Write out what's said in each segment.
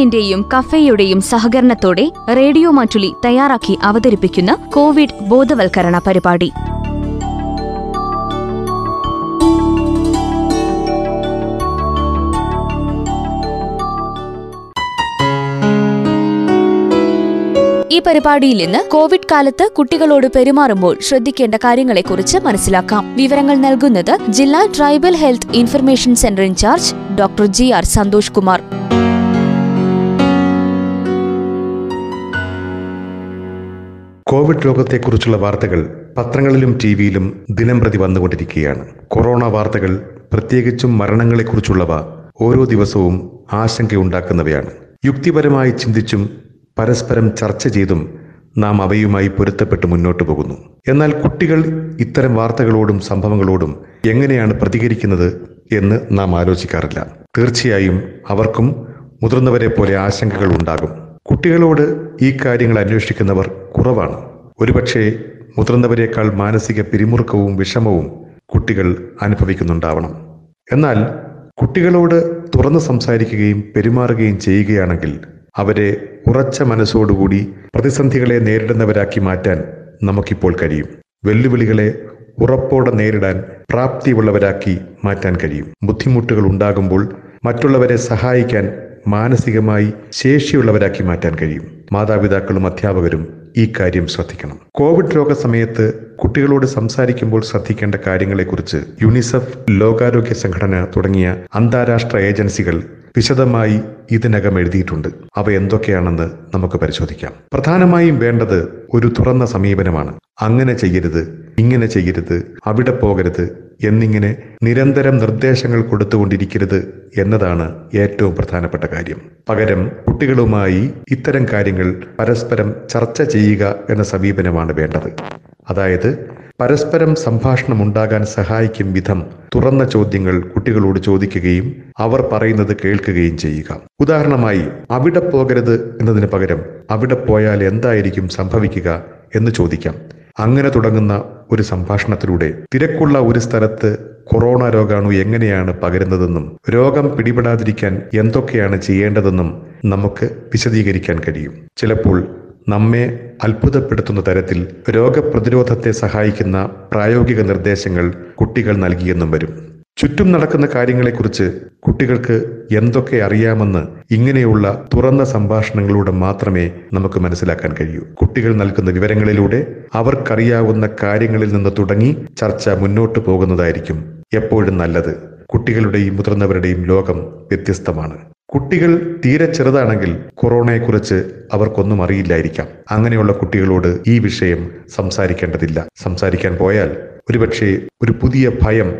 ബയോവിനിന്റെയും കഫേയുടെയും സഹകരണത്തോടെ റേഡിയോ മാറ്റുലി തയ്യാറാക്കി അവതരിപ്പിക്കുന്ന കോവിഡ് ബോധവൽക്കരണ പരിപാടി. ഈ പരിപാടിയിൽ നിന്ന് കോവിഡ് കാലത്ത് കുട്ടികളോട് പെരുമാറുമ്പോൾ ശ്രദ്ധിക്കേണ്ട കാര്യങ്ങളെക്കുറിച്ച് മനസ്സിലാക്കാം. വിവരങ്ങൾ നൽകുന്നത് ജില്ലാ tribal health information centre incharge doctor G R Santhosh Kumar. Covid രോഗത്തെക്കുറിച്ചുള്ള വാർത്തകൾ പത്രങ്ങളിലും ടി വിയിലും ദിനംപ്രതി വന്നുകൊണ്ടിരിക്കുകയാണ്. കൊറോണ വാർത്തകൾ പ്രത്യേകിച്ചും മരണങ്ങളെക്കുറിച്ചുള്ളവ ഓരോ ദിവസവും ആശങ്കയുണ്ടാക്കുന്നവയാണ്. യുക്തിപരമായി ചിന്തിച്ചും പരസ്പരം ചർച്ച ചെയ്തും നാം അവയുമായി പൊരുത്തപ്പെട്ട് മുന്നോട്ട് പോകുന്നു. എന്നാൽ കുട്ടികൾ ഇത്തരം വാർത്തകളോടും സംഭവങ്ങളോടും എങ്ങനെയാണ് പ്രതികരിക്കുന്നത് എന്ന് നാം ആലോചിക്കാറില്ല. തീർച്ചയായും അവർക്കും മുതിർന്നവരെ പോലെ ആശങ്കകൾ ഉണ്ടാകും. കുട്ടികളോട് ഈ കാര്യങ്ങൾ അന്വേഷിക്കുന്നവർ കുറവാണ്. ഒരുപക്ഷെ മുതിർന്നവരെക്കാൾ മാനസിക പിരിമുറുക്കവും വിഷമവും കുട്ടികൾ അനുഭവിക്കുന്നുണ്ടാവണം. എന്നാൽ കുട്ടികളോട് തുറന്ന് സംസാരിക്കുകയും പെരുമാറുകയും ചെയ്യുകയാണെങ്കിൽ അവരെ ഉറച്ച മനസ്സോടുകൂടി പ്രതിസന്ധികളെ നേരിടുന്നവരാക്കി മാറ്റാൻ നമുക്കിപ്പോൾ കഴിയും. വെല്ലുവിളികളെ ഉറപ്പോടെ നേരിടാൻ പ്രാപ്തിയുള്ളവരാക്കി മാറ്റാൻ കഴിയും. ബുദ്ധിമുട്ടുകൾ ഉണ്ടാകുമ്പോൾ മറ്റുള്ളവരെ സഹായിക്കാൻ മാനസികമായി ശേഷിയുള്ളവരാക്കി മാറ്റാൻ കഴിയും. മാതാപിതാക്കളും അധ്യാപകരും ഈ കാര്യം ശ്രദ്ധിക്കണം. കോവിഡ് രോഗ സമയത്ത് കുട്ടികളോട് സംസാരിക്കുമ്പോൾ ശ്രദ്ധിക്കേണ്ട കാര്യങ്ങളെക്കുറിച്ച് യുണിസെഫ് ലോകാരോഗ്യ സംഘടന തുടങ്ങിയ അന്താരാഷ്ട്ര ഏജൻസികൾ വിശദമായി ഇതിനകം എഴുതിയിട്ടുണ്ട്. അവ എന്തൊക്കെയാണെന്ന് നമുക്ക് പരിശോധിക്കാം. പ്രധാനമായും വേണ്ടത് ഒരു തുറന്ന സമീപനമാണ്. അങ്ങനെ ചെയ്യരുത് ഇങ്ങനെ ചെയ്യരുത് അവിടെ പോകരുത് എന്നിങ്ങനെ നിരന്തരം നിർദ്ദേശങ്ങൾ കൊടുത്തുകൊണ്ടിരിക്കരുത് എന്നതാണ് ഏറ്റവും പ്രധാനപ്പെട്ട കാര്യം. പകരം കുട്ടികളുമായി ഇത്തരം കാര്യങ്ങൾ പരസ്പരം ചർച്ച ചെയ്യുക എന്ന സമീപനമാണ് വേണ്ടത്. അതായത് പരസ്പരം സംഭാഷണം ഉണ്ടാകാൻ സഹായിക്കും വിധം തുറന്ന ചോദ്യങ്ങൾ കുട്ടികളോട് ചോദിക്കുകയും അവർ പറയുന്നത് കേൾക്കുകയും ചെയ്യുക. ഉദാഹരണമായി അവിടെ പോകരുത് എന്നതിന് പകരം അവിടെ പോയാൽ എന്തായിരിക്കും സംഭവിക്കുക എന്ന് ചോദിക്കാം. അങ്ങനെ തുടങ്ങുന്ന ഒരു സംഭാഷണത്തിലൂടെ തിരക്കുള്ള ഒരു സ്ഥലത്ത് കൊറോണ രോഗാണു എങ്ങനെയാണ് പകരുന്നതെന്നും രോഗം പിടിപെടാതിരിക്കാൻ എന്തൊക്കെയാണ് ചെയ്യേണ്ടതെന്നും നമുക്ക് വിശദീകരിക്കാൻ കഴിയും. ചിലപ്പോൾ നമ്മെ അത്ഭുതപ്പെടുത്തുന്ന തരത്തിൽ രോഗപ്രതിരോധത്തെ സഹായിക്കുന്ന പ്രായോഗിക നിർദ്ദേശങ്ങൾ കുട്ടികൾ നൽകിയെന്നും വരും. ചുറ്റും നടക്കുന്ന കാര്യങ്ങളെക്കുറിച്ച് കുട്ടികൾക്ക് എന്തൊക്കെ അറിയാമെന്ന് ഇങ്ങനെയുള്ള തുറന്ന സംഭാഷണങ്ങളിലൂടെ മാത്രമേ നമുക്ക് മനസ്സിലാക്കാൻ കഴിയൂ. കുട്ടികൾ നൽകുന്ന വിവരങ്ങളിലൂടെ അവർക്കറിയാവുന്ന കാര്യങ്ങളിൽ നിന്ന് തുടങ്ങി ചർച്ച മുന്നോട്ടു പോകുന്നതായിരിക്കും എപ്പോഴും നല്ലത്. കുട്ടികളുടെയും മുതിർന്നവരുടെയും ലോകം വ്യത്യസ്തമാണ്. കുട്ടികൾ തീരെ ചെറുതാണെങ്കിൽ കൊറോണയെക്കുറിച്ച് അവർക്കൊന്നും അറിയില്ലായിരിക്കാം. അങ്ങനെയുള്ള കുട്ടികളോട് ഈ വിഷയം സംസാരിക്കേണ്ടതില്ല. സംസാരിക്കാൻ പോയാൽ ഒരുപക്ഷെ ഒരു പുതിയ ഭയം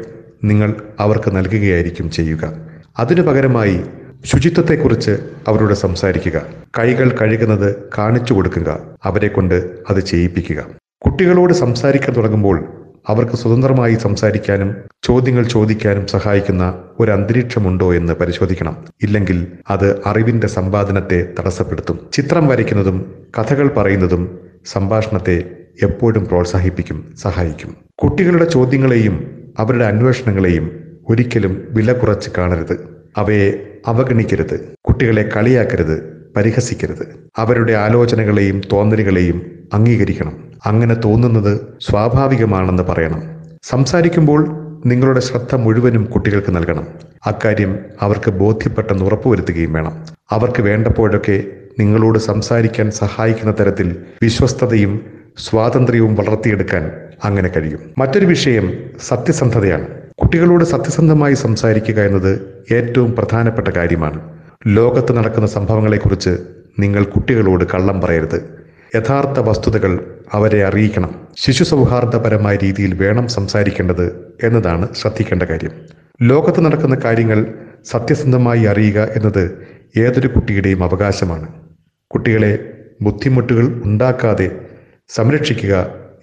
നിങ്ങൾ അവർക്ക് നൽകുകയായിരിക്കും ചെയ്യുക. അതിനു പകരമായി ശുചിത്വത്തെക്കുറിച്ച് അവരോട് സംസാരിക്കുക. കൈകൾ കഴുകുന്നത് കാണിച്ചു കൊടുക്കുക. അവരെ കൊണ്ട് അത് ചെയ്യിപ്പിക്കുക. കുട്ടികളോട് സംസാരിക്കാൻ തുടങ്ങുമ്പോൾ അവർക്ക് സ്വതന്ത്രമായി സംസാരിക്കാനും ചോദ്യങ്ങൾ ചോദിക്കാനും സഹായിക്കുന്ന ഒരു അന്തരീക്ഷമുണ്ടോ എന്ന് പരിശോധിക്കണം. ഇല്ലെങ്കിൽ അത് അറിവിന്റെ സമ്പാദനത്തെ തടസ്സപ്പെടുത്തും. ചിത്രം വരയ്ക്കുന്നതും കഥകൾ പറയുന്നതും സംഭാഷണത്തെ എപ്പോഴും പ്രോത്സാഹിപ്പിക്കും സഹായിക്കും. കുട്ടികളുടെ ചോദ്യങ്ങളെയും അവരുടെ അന്വേഷണങ്ങളെയും ഒരിക്കലും വില കുറച്ച് കാണരുത്. അവയെ അവഗണിക്കരുത്. കുട്ടികളെ കളിയാക്കരുത്. പരിഹസിക്കരുത്. അവരുടെ ആലോചനകളെയും തോന്നലുകളെയും അംഗീകരിക്കണം. അങ്ങനെ തോന്നുന്നത് സ്വാഭാവികമാണെന്ന് പറയണം. സംസാരിക്കുമ്പോൾ നിങ്ങളുടെ ശ്രദ്ധ മുഴുവനും കുട്ടികൾക്ക് നൽകണം. അക്കാര്യം അവർക്ക് ബോധ്യപ്പെട്ടെന്ന് ഉറപ്പുവരുത്തുകയും വേണം. അവർക്ക് വേണ്ടപ്പോഴൊക്കെ നിങ്ങളോട് സംസാരിക്കാൻ സഹായിക്കുന്ന തരത്തിൽ വിശ്വസ്തതയും സ്വാതന്ത്ര്യവും വളർത്തിയെടുക്കാൻ അങ്ങനെ കഴിയും. മറ്റൊരു വിഷയം സത്യസന്ധതയാണ്. കുട്ടികളോട് സത്യസന്ധമായി സംസാരിക്കുക എന്നത് ഏറ്റവും പ്രധാനപ്പെട്ട കാര്യമാണ്. ലോകത്ത് നടക്കുന്ന സംഭവങ്ങളെക്കുറിച്ച് നിങ്ങൾ കുട്ടികളോട് കള്ളം പറയരുത്. യഥാർത്ഥ വസ്തുതകൾ അവരെ അറിയിക്കണം. ശിശു സൗഹാർദ്ദപരമായ രീതിയിൽ വേണം സംസാരിക്കേണ്ടത് എന്നതാണ് ശ്രദ്ധിക്കേണ്ട കാര്യം. ലോകത്ത് നടക്കുന്ന കാര്യങ്ങൾ സത്യസന്ധമായി അറിയുക എന്നത് ഏതൊരു കുട്ടിയുടെയും അവകാശമാണ്. കുട്ടികളെ ബുദ്ധിമുട്ടുകൾ ഉണ്ടാക്കാതെ സംരക്ഷിക്കുക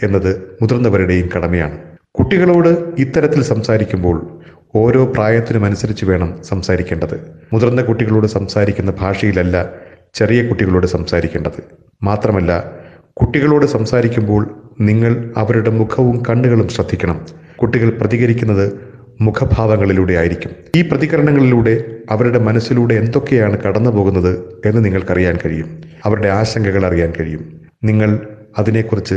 എന്നത് മുതിർന്നവരുടെയും കടമയാണ്. കുട്ടികളോട് ഇത്തരത്തിൽ സംസാരിക്കുമ്പോൾ ഓരോ പ്രായത്തിനുമനുസരിച്ച് വേണം സംസാരിക്കേണ്ടത്. മുതിർന്ന കുട്ടികളോട് സംസാരിക്കുന്ന ഭാഷയിലല്ല ചെറിയ കുട്ടികളോട് സംസാരിക്കേണ്ടത്. മാത്രമല്ല കുട്ടികളോട് സംസാരിക്കുമ്പോൾ നിങ്ങൾ അവരുടെ മുഖവും കണ്ണുകളും ശ്രദ്ധിക്കണം. കുട്ടികൾ പ്രതികരിക്കുന്നത് മുഖഭാവങ്ങളിലൂടെ ആയിരിക്കും. ഈ പ്രതികരണങ്ങളിലൂടെ അവരുടെ മനസ്സിലൂടെ എന്തൊക്കെയാണ് കടന്നു പോകുന്നത് എന്ന് നിങ്ങൾക്കറിയാൻ കഴിയും. അവരുടെ ആശങ്കകൾ അറിയാൻ കഴിയും. നിങ്ങൾ അതിനെക്കുറിച്ച്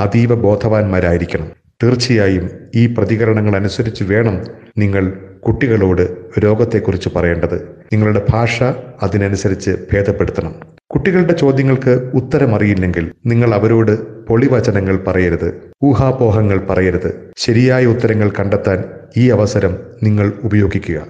അതീവ ബോധവാന്മാരായിരിക്കണം. തീർച്ചയായും ഈ പ്രതികരണങ്ങൾ അനുസരിച്ച് വേണം നിങ്ങൾ കുട്ടികളോട് രോഗത്തെക്കുറിച്ച് പറയേണ്ടത്. നിങ്ങളുടെ ഭാഷ അതിനനുസരിച്ച് ഭേദപ്പെടുത്തണം. കുട്ടികളുടെ ചോദ്യങ്ങൾക്ക് ഉത്തരമറിയില്ലെങ്കിൽ നിങ്ങൾ അവരോട് പൊളിവചനങ്ങൾ പറയരുത്. ഊഹാപോഹങ്ങൾ പറയരുത്. ശരിയായ ഉത്തരങ്ങൾ കണ്ടെത്താൻ ഈ അവസരം നിങ്ങൾ ഉപയോഗിക്കുക.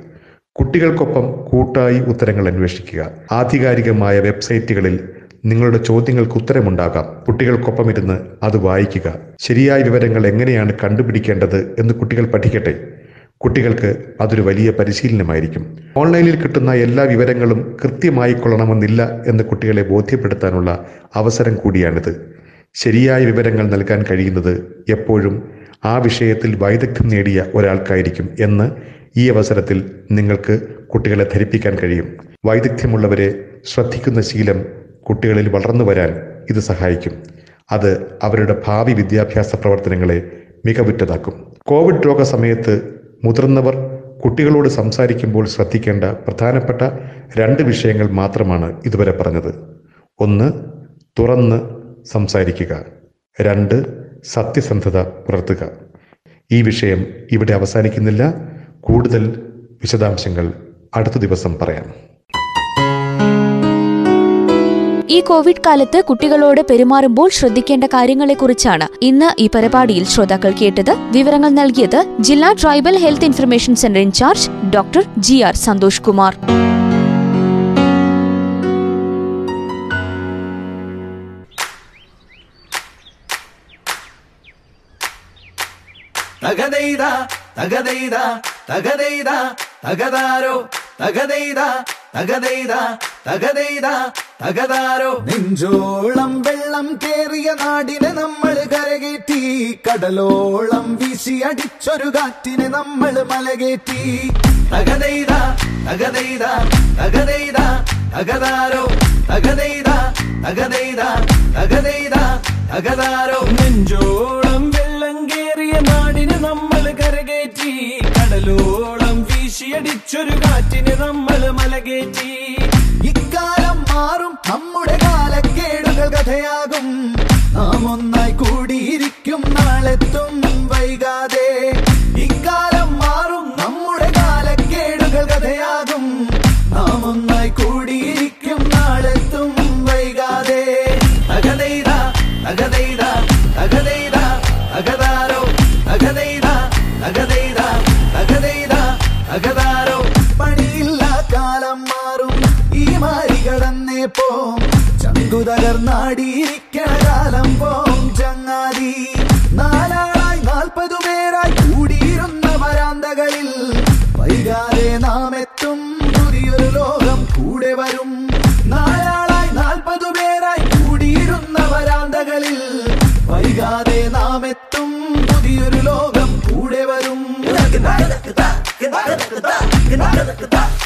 കുട്ടികൾക്കൊപ്പം കൂട്ടായി ഉത്തരങ്ങൾ അന്വേഷിക്കുക. ആധികാരികമായ വെബ്സൈറ്റുകളിൽ നിങ്ങളുടെ ചോദ്യങ്ങൾക്ക് ഉത്തരമുണ്ടാകാം. കുട്ടികൾക്കൊപ്പം ഇരുന്ന് അത് വായിക്കുക. ശരിയായ വിവരങ്ങൾ എങ്ങനെയാണ് കണ്ടുപിടിക്കേണ്ടത് എന്ന് കുട്ടികൾ പഠിക്കട്ടെ. കുട്ടികൾക്ക് അതൊരു വലിയ പരിശീലനമായിരിക്കും. ഓൺലൈനിൽ കിട്ടുന്ന എല്ലാ വിവരങ്ങളും കൃത്യമായി കൊള്ളണമെന്നില്ല എന്ന് കുട്ടികളെ ബോധ്യപ്പെടുത്താനുള്ള അവസരം കൂടിയാണിത്. ശരിയായ വിവരങ്ങൾ നൽകാൻ കഴിയുന്നത് എപ്പോഴും ആ വിഷയത്തിൽ വൈദഗ്ധ്യം നേടിയ ഒരാൾക്കായിരിക്കും എന്ന് ഈ അവസരത്തിൽ നിങ്ങൾക്ക് കുട്ടികളെ ധരിപ്പിക്കാൻ കഴിയും. വൈദഗ്ധ്യമുള്ളവരെ ശ്രദ്ധിക്കുന്ന ശീലം കുട്ടികളിൽ വളർന്നു വരാൻ ഇത് സഹായിക്കും. അത് അവരുടെ ഭാവി വിദ്യാഭ്യാസ പ്രവർത്തനങ്ങളെ മികവുറ്റതാക്കും. കോവിഡ് രോഗ സമയത്ത് മുതിർന്നവർ കുട്ടികളോട് സംസാരിക്കുമ്പോൾ ശ്രദ്ധിക്കേണ്ട പ്രധാനപ്പെട്ട രണ്ട് വിഷയങ്ങൾ മാത്രമാണ് ഇതുവരെ പറഞ്ഞത്. ഒന്ന് തുറന്ന് സംസാരിക്കുക. രണ്ട് സത്യസന്ധത പുലർത്തുക. ഈ വിഷയം ഇവിടെ അവസാനിക്കുന്നില്ല. കൂടുതൽ വിശദാംശങ്ങൾ അടുത്ത ദിവസം പറയാം. ഈ കോവിഡ് കാലത്ത് കുട്ടികളോട് പെരുമാറുമ്പോൾ ശ്രദ്ധിക്കേണ്ട കാര്യങ്ങളെക്കുറിച്ചാണ് ഇന്ന് ഈ പരിപാടിയിൽ ശ്രോതാക്കൾ കേട്ടത്. വിവരങ്ങൾ നൽകിയത് ജില്ലാ tribal health information centre incharge doctor G R Santhosh Kumar. തകതൈത തകതൈത തകതൈത തകതാരോ തകതൈത തകതാരോ? നെഞ്ചോളം വെള്ളം കേറിയ നാടിനെ നമ്മൾ കരകേറ്റി. കടലോളം വീശി അടിച്ചൊരു കാറ്റിനെ നമ്മൾ മലകേറ്റി. തകതൈത തകതൈത തകതൈത തകതാരോ? തകതൈത തകതൈത തകതൈത തകതാരോ? നെഞ്ചോളം വെള്ളം കേറിയ നാടിനെ നമ്മൾ കരകേറ്റി. കടലോളം വീശിയടിച്ചൊരു കാറ്റിനെ നമ്മൾ മലകേറ്റി. മാറും നമ്മുടെ കാലക്കേടുകൾ കഥയാകും. നാം ഒന്നായി കൂടിയിരിക്കും നാളെത്തും വൈകാതെ. തകതൈത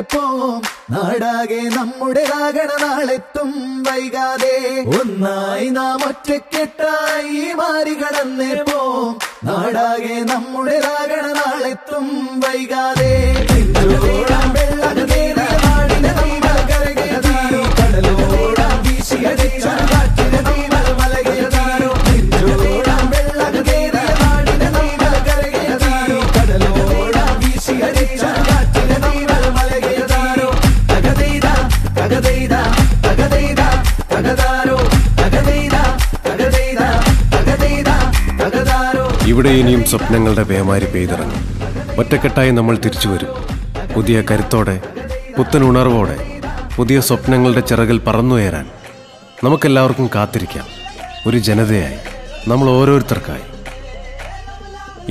പോം. നാടാകെ നമ്മുടേതാകണ നാളെത്തും വൈകാതെ. ഒന്നായി നാം ഒറ്റക്കെട്ടായി മാറി കടന്നേ പോം. നാടാകെ നമ്മുടേതാകണ നാളെത്തും വൈകാതെ. വെള്ളം ഇവിടെ ഇനിയും സ്വപ്നങ്ങളുടെ പേമാരി പെയ്തിറങ്ങും. ഒറ്റക്കെട്ടായി നമ്മൾ തിരിച്ചു വരും. പുതിയ കരുത്തോടെ പുത്തൻ ഉണർവോടെ പുതിയ സ്വപ്നങ്ങളുടെ ചിറകിൽ പറന്നുയരാൻ നമുക്കെല്ലാവർക്കും കാത്തിരിക്കാം. ഒരു ജനതയായി നമ്മൾ ഓരോരുത്തർക്കായി.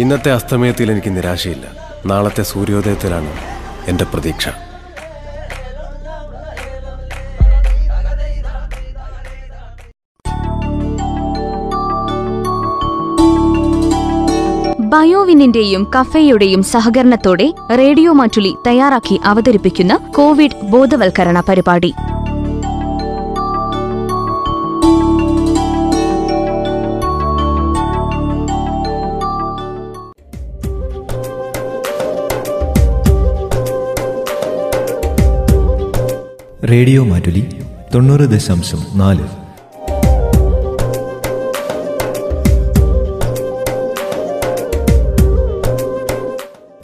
ഇന്നത്തെ അസ്തമയത്തിൽ എനിക്ക് നിരാശയില്ല. നാളത്തെ സൂര്യോദയത്തിലാണ് എന്റെ പ്രതീക്ഷ. ബയോവിനിന്റെയും കഫേയുടെയും സഹകരണത്തോടെ റേഡിയോ മാറ്റുലി തയ്യാറാക്കി അവതരിപ്പിക്കുന്ന കോവിഡ് ബോധവൽക്കരണ പരിപാടി. റേഡിയോ മാറ്റുലി തൊണ്ണൂറ് ദശാംശം നാല്.